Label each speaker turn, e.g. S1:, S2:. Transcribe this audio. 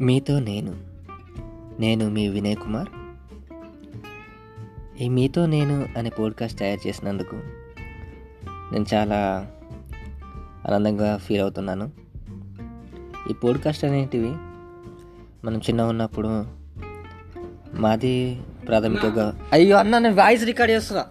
S1: మీతో నేను నేను మీ వినయ్ కుమార్. ఈ మీతో నేను అనే పోడ్కాస్ట్ తయారు చేసినందుకు నేను చాలా ఆనందంగా ఫీల్ అవుతున్నాను. ఈ పోడ్కాస్ట్ అనేటివి మనం చిన్న ఉన్నప్పుడు మాది ప్రాథమికంగా అయ్యో అన్న నేను వాయిస్ రికార్డ్ చేస్తున్నా.